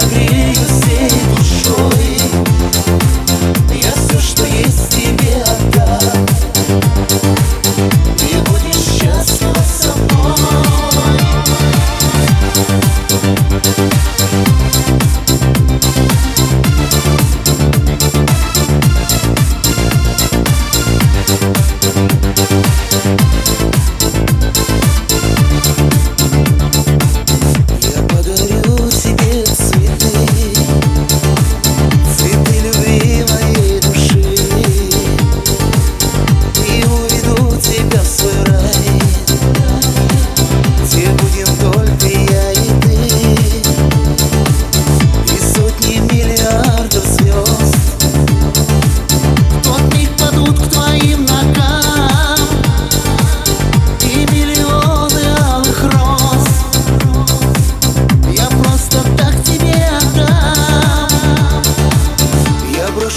sangría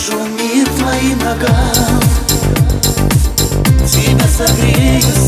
Мир твоим ногам. Тебя согрею